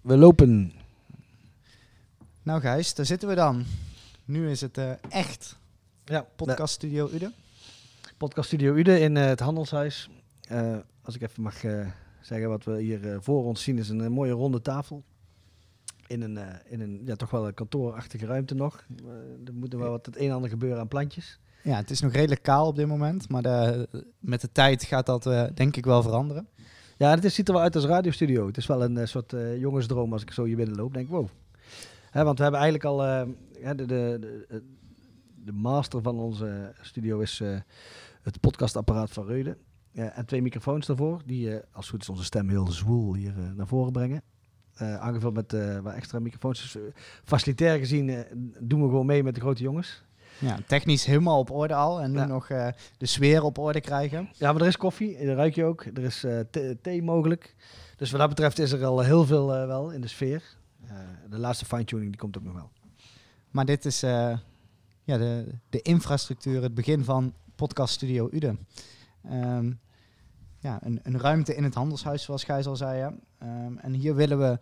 We lopen. Nou Gijs, daar zitten we dan. Nu is het eh, echt Ja, Podcast Studio Ude. Podcast Studio Ude in eh, het Handelshuis. Eh, als ik even mag eh, zeggen wat we hier voor ons zien, is een, mooie ronde tafel. In een, eh, in een ja, toch wel een kantoorachtige ruimte nog. Eh, er moet er wel wat het een en ander gebeuren aan plantjes. Ja, het is nog redelijk kaal op dit moment, maar de, met de tijd gaat dat eh, denk ik wel veranderen. Ja, het ziet er wel uit als radiostudio. Het is wel een eh, soort eh, jongensdroom als ik zo hier binnenloop. Denk wow. Hè, want we hebben eigenlijk al... eh, de, de, de, de master van onze studio is het podcastapparaat van Reude. Ja, en twee microfoons daarvoor, die als het goed is onze stem heel zwoel hier naar voren brengen. Aangevuld met wat extra microfoons. Dus, facilitair gezien doen we gewoon mee met de grote jongens. Ja, technisch helemaal op orde al en nu Ja. nog eh, de sfeer op orde krijgen. Ja, maar er is koffie, dat ruik je ook. Er is eh, thee- mogelijk. Dus wat dat betreft is er al heel veel eh, wel in de sfeer. De laatste fine-tuning die komt ook nog wel. Maar dit is ja, de, de infrastructuur, het begin van Podcast Studio Ude. Ehm, ja, een, een ruimte in het handelshuis, zoals Gijs al zei. Ehm, en hier willen we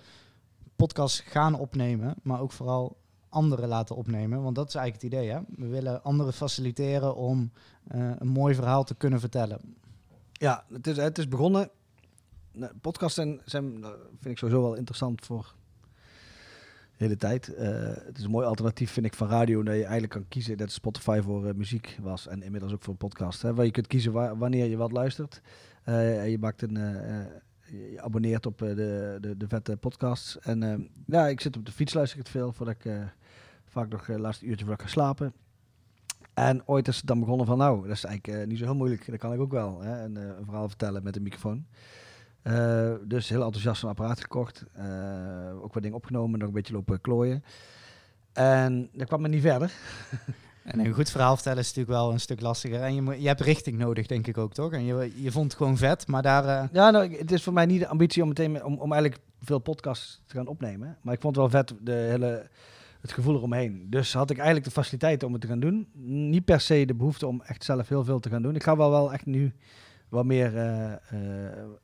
podcasts gaan opnemen, maar ook vooral anderen laten opnemen. Want dat is eigenlijk het idee. Hè? We willen anderen faciliteren om eh, een mooi verhaal te kunnen vertellen. Ja, het is, het is begonnen. Podcasts zijn, zijn, dat vind ik sowieso wel interessant voor de hele tijd. Eh, het is een mooi alternatief, vind ik, van radio. Dat je eigenlijk kan kiezen dat Spotify voor eh, muziek was. En inmiddels ook voor een podcast. Hè, waar je kunt kiezen wa- wanneer je wat luistert. Eh, je maakt een... je abonneert op eh, de, de, de vette podcasts. En eh, ja, ik zit op de fiets, luister ik het veel. Voordat ik eh, vaak nog het laatste uurtje voordat ga slapen. En ooit is het dan begonnen van, nou, dat is eigenlijk niet zo heel moeilijk. Dat kan ik ook wel. Hè? En, een verhaal vertellen met een microfoon. Dus heel enthousiast een apparaat gekocht. Ook wat dingen opgenomen, nog een beetje lopen klooien. En dat kwam me niet verder. En een goed verhaal vertellen is natuurlijk wel een stuk lastiger. En je, moet, je hebt richting nodig, denk ik ook, toch? En je, je vond het gewoon vet, maar daar... eh, Ja, nou, het is voor mij niet de ambitie om meteen met- om, om eigenlijk veel podcasts te gaan opnemen. Maar ik vond het wel vet, de hele, het gevoel eromheen. Dus had ik eigenlijk de faciliteiten om het te gaan doen. Niet per se de behoefte om echt zelf heel veel te gaan doen. Ik ga wel, wel echt nu wat meer, eh, eh,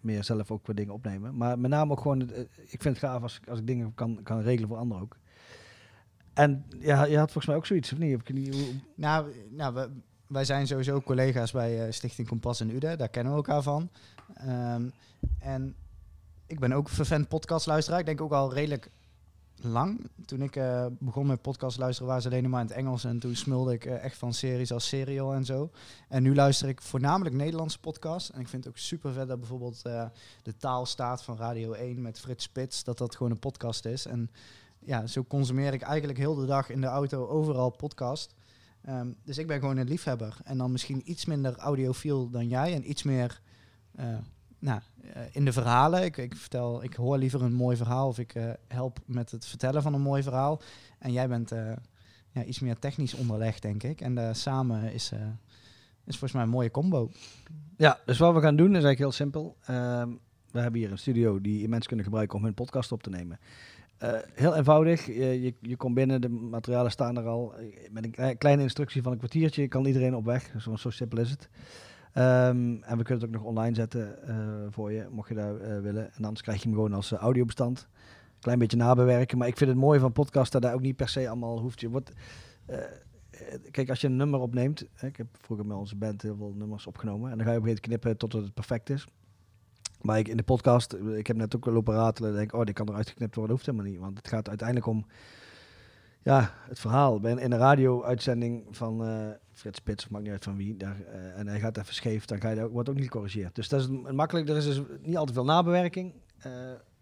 meer zelf ook wat dingen opnemen. Maar met name ook gewoon, ik vind het gaaf als, als ik dingen kan, kan regelen voor anderen ook. En ja, je had volgens mij ook zoiets, of niet? Ik niet Nou, nou wij zijn sowieso collega's bij eh, Stichting Kompas en Ude. Daar kennen we elkaar van. Ehm, en ik ben ook vervent podcastluisteraar. Ik denk ook al redelijk lang. Toen ik eh, begon met podcast luisteren waren ze alleen maar in het Engels. En toen smulde ik eh, echt van series als Serial en zo. En nu luister ik voornamelijk Nederlandse podcasts. En ik vind ook super vet dat bijvoorbeeld De Taal staat van Radio 1 met Frits Spits. Dat dat gewoon een podcast is. En ja, zo consumeer ik eigenlijk heel de dag in de auto overal podcast. Ehm, dus ik ben gewoon een liefhebber. En dan misschien iets minder audiofiel dan jij. En iets meer eh, nou, eh, in de verhalen. Ik, ik, vertel, ik hoor liever een mooi verhaal. Of ik eh, help met het vertellen van een mooi verhaal. En jij bent ja, iets meer technisch onderlegd, denk ik. En samen is, is volgens mij een mooie combo. Ja, dus wat we gaan doen is eigenlijk heel simpel. Ehm, we hebben hier een studio die mensen kunnen gebruiken om hun podcast op te nemen. Eh, heel eenvoudig. Je, je, je komt binnen, de materialen staan er al. Eh, Met een klei- kleine instructie van een kwartiertje kan iedereen op weg. Zo, simpel is het. Ehm, en we kunnen het ook nog online zetten eh, voor je, mocht je eh, willen. En anders krijg je hem gewoon als eh, audiobestand. Klein beetje nabewerken. Maar ik vind het mooi van podcast dat daar ook niet per se allemaal hoeft. Je eh, eh, kijk, als je een nummer opneemt. hè, ik heb vroeger met onze band heel veel nummers opgenomen. En dan ga je op een gegeven moment knippen totdat het perfect is. Maar ik, in de podcast, ik heb net ook lopen ratelen. denk oh, dit kan eruit geknipt worden. Hoeft helemaal niet. Want het gaat uiteindelijk om ja, het verhaal. Bij een- In een radio-uitzending van eh Frits Spits, of maakt niet uit van wie. Daar, eh, en hij gaat even scheef, dan ga je, wordt ook niet gecorrigeerd. Dus dat is makkelijk. Er is dus niet al te veel nabewerking. Eh,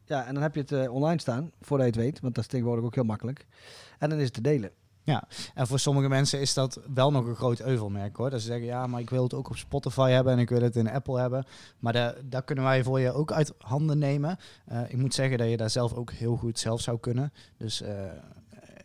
ja, en dan heb je het online staan, voordat je het weet. Want dat is tegenwoordig ook heel makkelijk. En dan is het te delen. En voor sommige mensen is dat wel nog een groot euvelmerk hoor. Dat ze zeggen, ja, maar ik wil het ook op Spotify hebben en ik wil het in Apple hebben. Maar da- daar kunnen wij voor je ook uit handen nemen. Eh, ik moet zeggen dat je daar zelf ook heel goed zelf zou kunnen. Dus eh,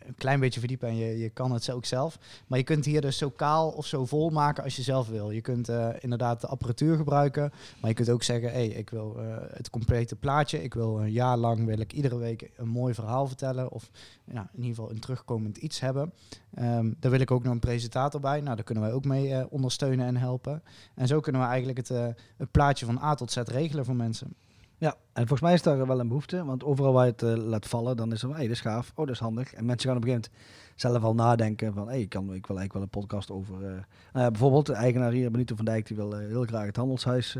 een klein beetje verdiepen en je, je kan het ook zelf. Maar je kunt hier dus zo kaal of zo vol maken als je zelf wil. Je kunt eh, inderdaad de apparatuur gebruiken. Maar je kunt ook zeggen, hey, ik wil eh, het complete plaatje. Ik wil een jaar lang wil ik iedere week een mooi verhaal vertellen. Of ja, in ieder geval een terugkomend iets hebben. Ehm, daar wil ik ook nog een presentator bij. Nou, daar kunnen wij ook mee eh, ondersteunen en helpen. En zo kunnen we eigenlijk het, het plaatje van A tot Z regelen voor mensen. Ja, en volgens mij is daar wel een behoefte, want overal waar je het eh, laat vallen, dan is er, hey, dit is gaaf, oh, dat is handig. En mensen gaan op een gegeven moment zelf al nadenken van, hey, ik, kan, ik wil eigenlijk wel een podcast over... eh, nou ja, bijvoorbeeld de eigenaar hier, Benito van Dijk, die wil eh, heel graag het handelshuis,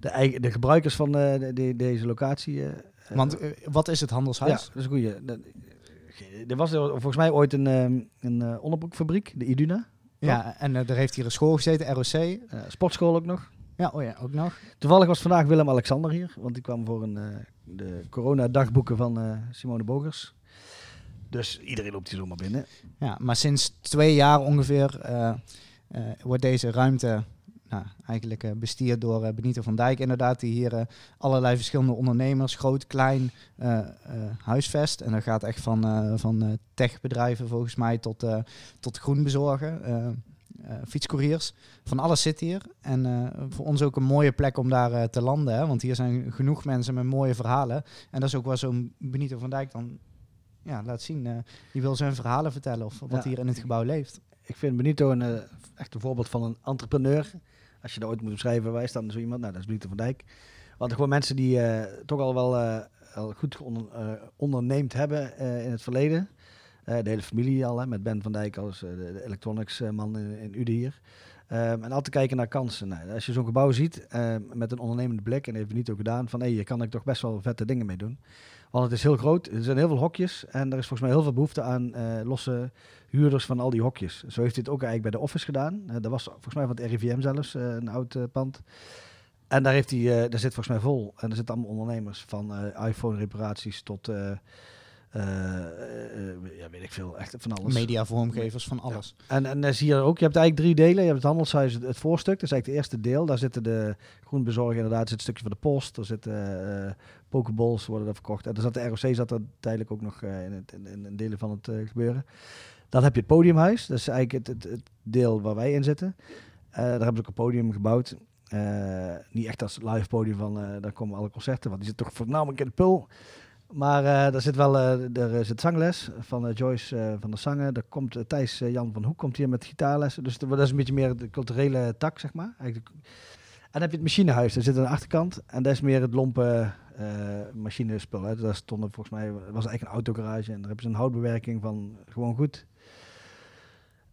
de, eigen, de gebruikers van de, de- deze locatie... Want wat is het ja, handelshuis? dat is een goeie. Er was er volgens mij ooit een, ehm, een onderbroekfabriek, de Iduna. Ja, en er heeft hier een school gezeten, ROC. Sportschool ook nog. Ja, oh ja, ook nog. Toevallig was vandaag Willem-Alexander hier, want die kwam voor een, eh, de corona-dagboeken van eh, Simone Bogers. Dus iedereen loopt hier zomaar binnen. Ja, maar sinds twee jaar ongeveer eh, wordt deze ruimte nou, eigenlijk bestierd door Benito van Dijk inderdaad, die hier allerlei verschillende ondernemers, groot, klein, huisvest. En dat gaat echt van, van techbedrijven volgens mij tot, tot groenbezorgen, fietscouriers. Van alles zit hier. En eh, voor ons ook een mooie plek om daar eh, te landen, hè, want hier zijn genoeg mensen met mooie verhalen. En dat is ook waar zo'n Benito van Dijk dan ja, laat zien. eh, die wil zijn verhalen vertellen of wat Ja. hier in het gebouw leeft. Ik vind Benito een, eh, echt een voorbeeld van een entrepreneur. Als je dat ooit moet beschrijven, wij staan zo iemand, nou dat is Benito van Dijk. Want gewoon mensen die eh, toch al wel eh, al goed onder, eh, onderneemd hebben eh, in het verleden. Eh, de hele familie al, hè, met Ben van Dijk als eh, de, electronics eh, man in, in Uden hier. Ehm, en altijd kijken naar kansen. Nou, als je zo'n gebouw ziet eh, met een ondernemende blik, en dat heeft Benito gedaan, van hé, hier kan ik toch best wel vette dingen mee doen. Want het is heel groot, er zijn heel veel hokjes en er is volgens mij heel veel behoefte aan losse huurders van al die hokjes. Zo heeft hij ook eigenlijk bij de office gedaan. Eh, dat was volgens mij van het RIVM zelfs, een oud pand. En daar, heeft hij, daar zit volgens mij vol. En er zitten allemaal ondernemers van iPhone-reparaties tot, ja, weet ik veel, echt van alles. Media vormgevers van alles. En, en dan zie je ook, je hebt eigenlijk drie delen. Je hebt het handelshuis, het, het voorstuk, dat is eigenlijk het eerste deel. Daar zitten de groenbezorger inderdaad, er zit een stukje van de post. Er zitten eh pokeballs worden er verkocht. En er zat de ROC zat er tijdelijk ook nog eh, in, het, in, in delen van het eh, gebeuren. Dan heb je het podiumhuis, dat is eigenlijk het, het, het deel waar wij in zitten. Eh, daar hebben ze ook een podium gebouwd. Eh, niet echt als live podium van, eh, daar komen alle concerten, want die zit toch voornamelijk in de pul. Maar eh, daar zit wel, eh, er zit zangles van eh, Joyce eh, van der Zangen. Er komt eh, Thijs eh, Jan van Hoek komt hier met gitaarlessen. Dus dat is een beetje meer de culturele tak, zeg maar. Eigenlijk. En dan heb je het machinehuis, daar zit aan de achterkant. En dat is meer het lompe eh machinespul. Hè. Daar stonden volgens mij, was eigenlijk een autogarage. En daar hebben ze een houtbewerking van gewoon goed.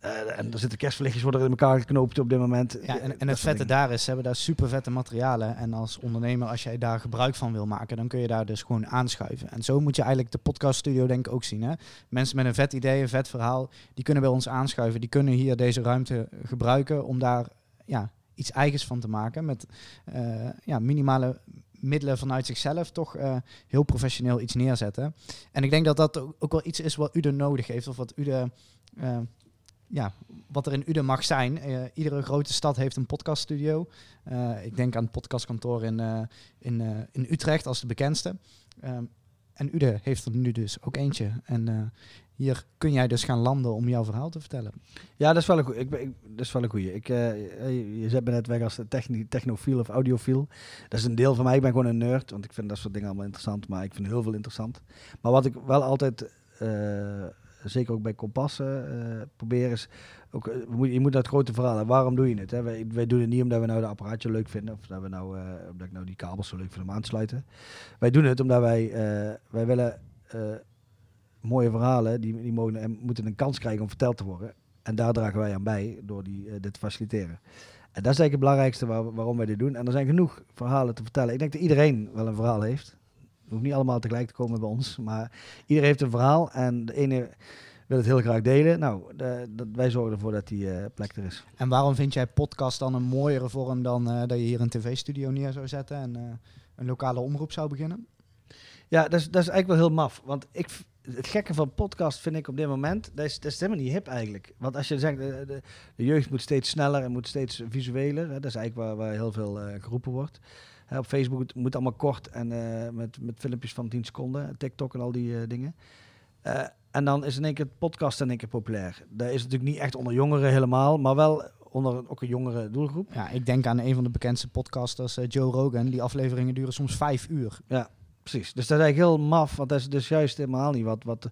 Eh, en er zitten kerstverlichtjes worden er in elkaar geknoopt op dit moment. Ja, en, en het vette daar is, ze hebben daar super vette materialen. En als ondernemer, als jij daar gebruik van wil maken, dan kun je daar dus gewoon aanschuiven. En zo moet je eigenlijk de podcaststudio denk ik ook zien. Hè? Mensen met een vet idee, een vet verhaal, die kunnen bij ons aanschuiven. Die kunnen hier deze ruimte gebruiken om daar ja, iets eigens van te maken. Met eh, ja, minimale middelen vanuit zichzelf toch eh, heel professioneel iets neerzetten. En ik denk dat dat ook wel iets is wat Ude nodig heeft. Of wat Ude... eh, ja, wat er in Uden mag zijn. Eh, iedere grote stad heeft een podcaststudio. Eh, ik denk aan het podcastkantoor in, eh, in, in Utrecht als de bekendste. Ehm, en Uden heeft er nu dus ook eentje. En hier kun jij dus gaan landen om jouw verhaal te vertellen. Ja, dat is wel een goeie. Ik, ik, dat is wel een goeie. Ik, je, je zet me net weg als techni- technofiel of audiofiel. Dat is een deel van mij. Ik ben gewoon een nerd, want ik vind dat soort dingen allemaal interessant. Maar ik vind heel veel interessant. Maar wat ik wel altijd, zeker ook bij Kompassen, eh probeer is... Ook, eh, je moet het grote verhaal. hebben. Waarom doe je het? Hè? Wij, wij doen het niet omdat we nou de apparaatje leuk vinden. Of dat, we nou, eh, omdat ik nou die kabels zo leuk vind om aan te sluiten. Wij doen het omdat wij, wij willen... mooie verhalen, die, die mogen, en moeten een kans krijgen om verteld te worden. En daar dragen wij aan bij door die, dit te faciliteren. En dat is eigenlijk het belangrijkste waar- waarom wij dit doen. En er zijn genoeg verhalen te vertellen. Ik denk dat iedereen wel een verhaal heeft. Hoeft niet allemaal tegelijk te komen bij ons. Maar iedereen heeft een verhaal. En de ene wil het heel graag delen. Nou, de- dat, wij zorgen ervoor dat die eh, plek er is. En waarom vind jij podcast dan een mooiere vorm dan eh, dat je hier een tv-studio neer zou zetten en eh, een lokale omroep zou beginnen? Ja, dat is, dat is eigenlijk wel heel maf. Want ik, het gekke van podcast vind ik op dit moment, dat is, dat is helemaal niet hip eigenlijk. Want als je zegt, de, de, de jeugd moet steeds sneller en moet steeds visueler. Hè, dat is eigenlijk waar, waar heel veel geroepen wordt. Hè, op Facebook moet, moet allemaal kort en eh, met, met filmpjes van 10 seconden. TikTok en al die eh, dingen. Eh, en dan is in één keer het podcast in één keer populair. Dat is natuurlijk niet echt onder jongeren helemaal, maar wel onder ook een jongere doelgroep. Ja, ik denk aan een van de bekendste podcasters, Joe Rogan. Die afleveringen duren soms vijf uur. Precies. Dus dat is eigenlijk heel maf, want dat is dus juist helemaal niet wat, wat,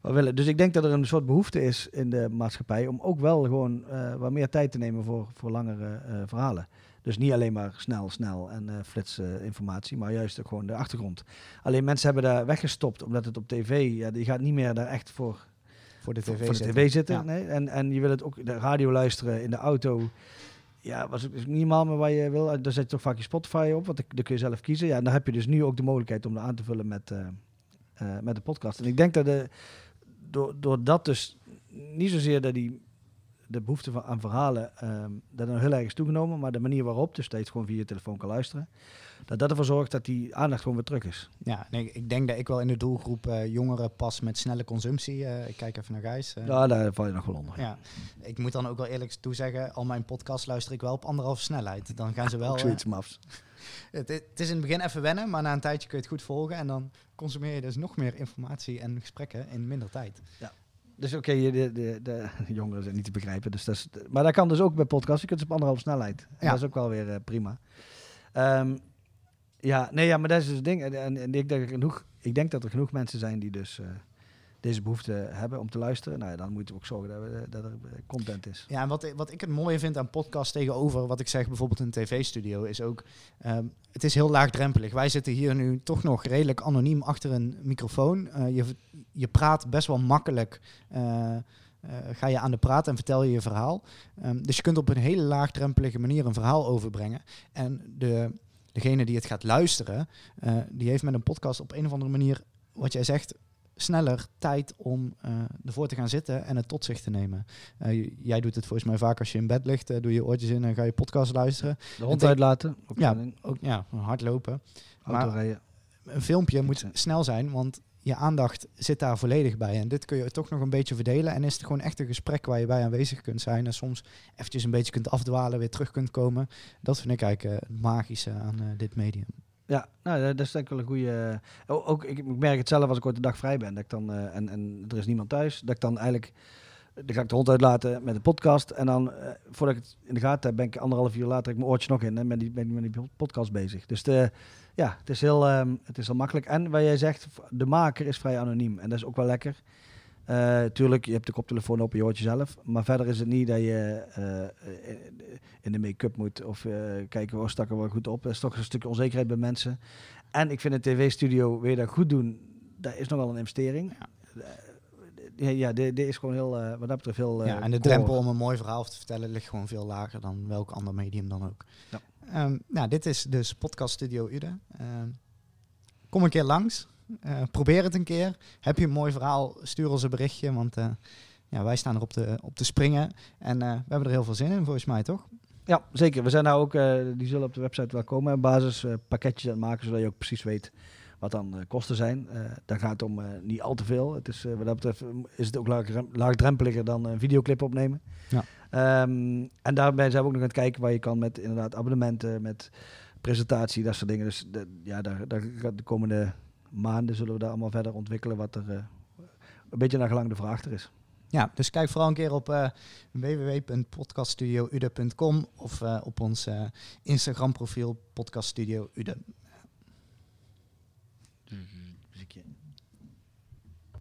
wat we willen. Dus ik denk dat er een soort behoefte is in de maatschappij om ook wel gewoon wat meer tijd te nemen voor, voor langere verhalen. Dus niet alleen maar snel, snel en uh, flits informatie, maar juist ook gewoon de achtergrond. Alleen mensen hebben daar weggestopt, omdat het op tv, ja, die gaat niet meer daar echt voor, voor de tv voor, zitten. de tv zitten ja. nee? en, en je wil het ook de radio luisteren in de auto. Ja, was het niet maar waar je wil. Daar zet je toch vaak je Spotify op, want dan kun je zelf kiezen. Ja, en dan heb je dus nu ook de mogelijkheid om dat aan te vullen met, uh, met de podcast. En ik denk dat de, door, door dat dus niet zozeer dat die de behoefte aan verhalen, um, dat er heel erg is toegenomen, maar de manier waarop, dus steeds gewoon via je telefoon kan luisteren, dat dat ervoor zorgt dat die aandacht gewoon weer terug is. Ja, nee, ik denk dat ik wel in de doelgroep uh, jongeren pas met snelle consumptie. Uh, ik kijk even naar Gijs. Uh, ja, daar val je nog wel onder. Ja. ik moet dan ook wel eerlijk toezeggen, al mijn podcast luister ik wel op anderhalve snelheid. Dan gaan ze wel. ook zoiets mafs. Het, het, is in het begin even wennen, maar na een tijdje kun je het goed volgen en dan consumeer je dus nog meer informatie en gesprekken in minder tijd. Ja. Dus oké, okay, de, de, de, jongeren zijn niet te begrijpen. Dus dat is, maar dat kan dus ook bij podcasts. Je kunt ze op anderhalf snelheid. Ja. Dat is ook wel weer uh, prima. Um, ja, nee, ja, maar dat is dus het ding. En, en, en ik, denk genoeg, ik denk dat er genoeg mensen zijn die dus uh, deze behoefte hebben om te luisteren. Nou dan moeten we ook zorgen dat, we, dat er content is. Ja, en wat, wat ik het mooie vind aan podcast tegenover wat ik zeg bijvoorbeeld een tv-studio is ook... Um, het is heel laagdrempelig. Wij zitten hier nu toch nog redelijk anoniem achter een microfoon. Uh, je, je praat best wel makkelijk... Ga je aan de praat en vertel je je verhaal. Um, dus je kunt op een hele laagdrempelige manier een verhaal overbrengen. En de, degene die het gaat luisteren, die heeft met een podcast op een of andere manier, wat jij zegt, sneller tijd om uh, ervoor te gaan zitten en het tot zich te nemen. Uh, jij doet het volgens mij vaak als je in bed ligt, doe je oortjes in en ga je podcast luisteren. De hond uitlaten. Ja, ook, ja, hardlopen. Maar een filmpje moet snel zijn, want je aandacht zit daar volledig bij. En dit kun je toch nog een beetje verdelen. En is het gewoon echt een gesprek waar je bij aanwezig kunt zijn. En soms eventjes een beetje kunt afdwalen, weer terug kunt komen. Dat vind ik eigenlijk het magische aan dit medium. Ja, nou, dat is denk ik wel een goede. Uh, ook, ik, ik, merk het zelf als ik ooit de dag vrij ben. Dat ik dan, en, en er is niemand thuis. Dat ik dan eigenlijk. Dan ga ik de hond uitlaten met de podcast. En dan, voordat ik het in de gaten heb, ben ik anderhalf uur later ik mijn oortje nog in. En ben die, ben, met die podcast bezig. Dus de ja, het is, heel, um, het is heel makkelijk. En wat jij zegt, de maker is vrij anoniem. En dat is ook wel lekker. Uh, tuurlijk, je hebt de koptelefoon op, je hoort jezelf. Maar verder is het niet dat je uh, in de make-up moet of uh, kijken, oh, stak er wel goed op. Dat is toch een stukje onzekerheid bij mensen. En ik vind een tv-studio, je dat goed doen, dat is nogal een investering. Ja, ja dit, dit is gewoon heel, wat dat betreft heel... ja, en de drempel om een mooi verhaal te vertellen ligt gewoon veel lager dan welk ander medium dan ook. Ja. Um, nou, dit is dus Podcast Studio Ude. Um, kom een keer langs. Uh, probeer het een keer. Heb je een mooi verhaal, stuur ons een berichtje. Want uh, ja, wij staan erop te, op te springen. En uh, we hebben er heel veel zin in, volgens mij, toch? Ja, zeker. We zijn nou ook, die zullen op de website wel komen. basispakketjes aan het maken, zodat je ook precies weet wat dan kosten zijn. daar gaat het om niet al te veel. Het is, wat dat betreft is het ook laag, laagdrempeliger dan een videoclip opnemen. Ja. Um, en daarbij zijn we ook nog aan het kijken waar je kan met inderdaad abonnementen, met presentatie, dat soort dingen. Dus de, ja, daar, daar, de komende maanden zullen we daar allemaal verder ontwikkelen wat er uh, een beetje naar gelang de vraag er is. Ja, dus kijk vooral een keer op uh, www.podcaststudioude.com of uh, op ons uh, Instagram profiel Podcast Studio Ude. Mm -hmm.